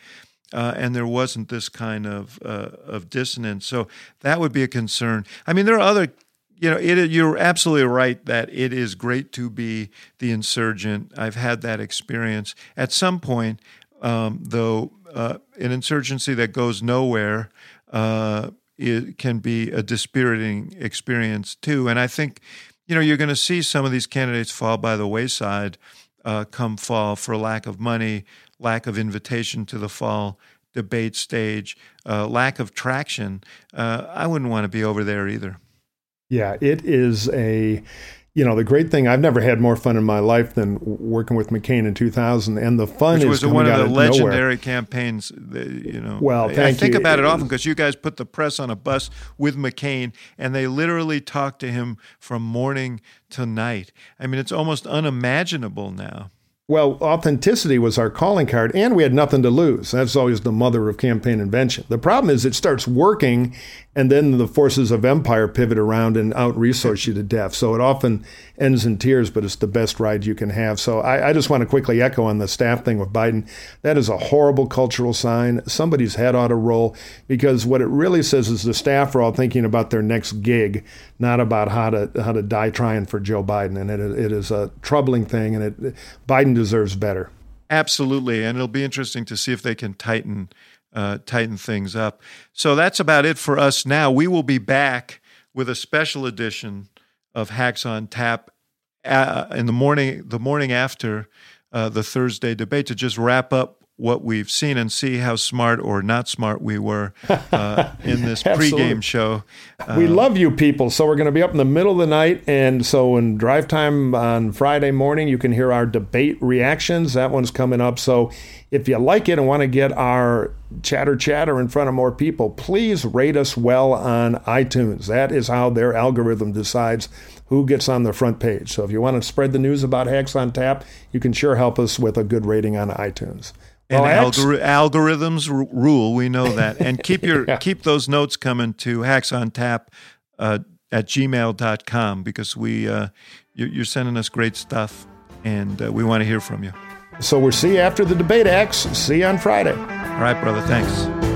Uh, and there wasn't this kind of uh, of dissonance. So that would be a concern. I mean, there are other you know, it, you're absolutely right that it is great to be the insurgent. I've had that experience. At some point, um, though, uh, an insurgency that goes nowhere uh, it can be a dispiriting experience too. And I think, you know, you're going to see some of these candidates fall by the wayside uh, come fall for lack of money, lack of invitation to the fall debate stage, uh, lack of traction. Uh, I wouldn't want to be over there either. Yeah, it is a you know the great thing I've never had more fun in my life than working with McCain in 2000, and the fun Which is was one of the legendary nowhere. campaigns. That, you know, Well, I, thank I think you. about it often because you guys put the press on a bus with McCain, and they literally talked to him from morning to night. I mean, it's almost unimaginable now. Well, authenticity was our calling card, and we had nothing to lose. That's always the mother of campaign invention. The problem is it starts working, and then the forces of empire pivot around and out resource you to death. So it often ends in tears, but it's the best ride you can have. So I, I just want to quickly echo on the staff thing with Biden. That is a horrible cultural sign. Somebody's head ought to roll because what it really says is the staff are all thinking about their next gig, not about how to how to die trying for Joe Biden. And it, it is a troubling thing, and it Biden deserves better. Absolutely, and it'll be interesting to see if they can tighten uh, tighten things up. So that's about it for us now. We will be back with a special edition of Hacks on Tap uh, in the morning the morning after uh, the Thursday debate to just wrap up what we've seen and see how smart or not smart we were uh, in this pregame show. we Uh, love you people. So we're going to be up in the middle of the night. And so in drive time on Friday morning, you can hear our debate reactions. That one's coming up. So if you like it and want to get our chatter chatter in front of more people, please rate us well on iTunes. That is how their algorithm decides who gets on the front page. So if you want to spread the news about Hacks on Tap, you can sure help us with a good rating on iTunes. And Well, Hacks- algori- algorithms r- rule. We know that. And keep your Yeah. keep those notes coming to hacks hacksontap uh, at gmail.com because we uh, you're, you're sending us great stuff and uh, we want to hear from you. So we'll see you after the debate, Axe. See you on Friday. All right, brother. Thanks.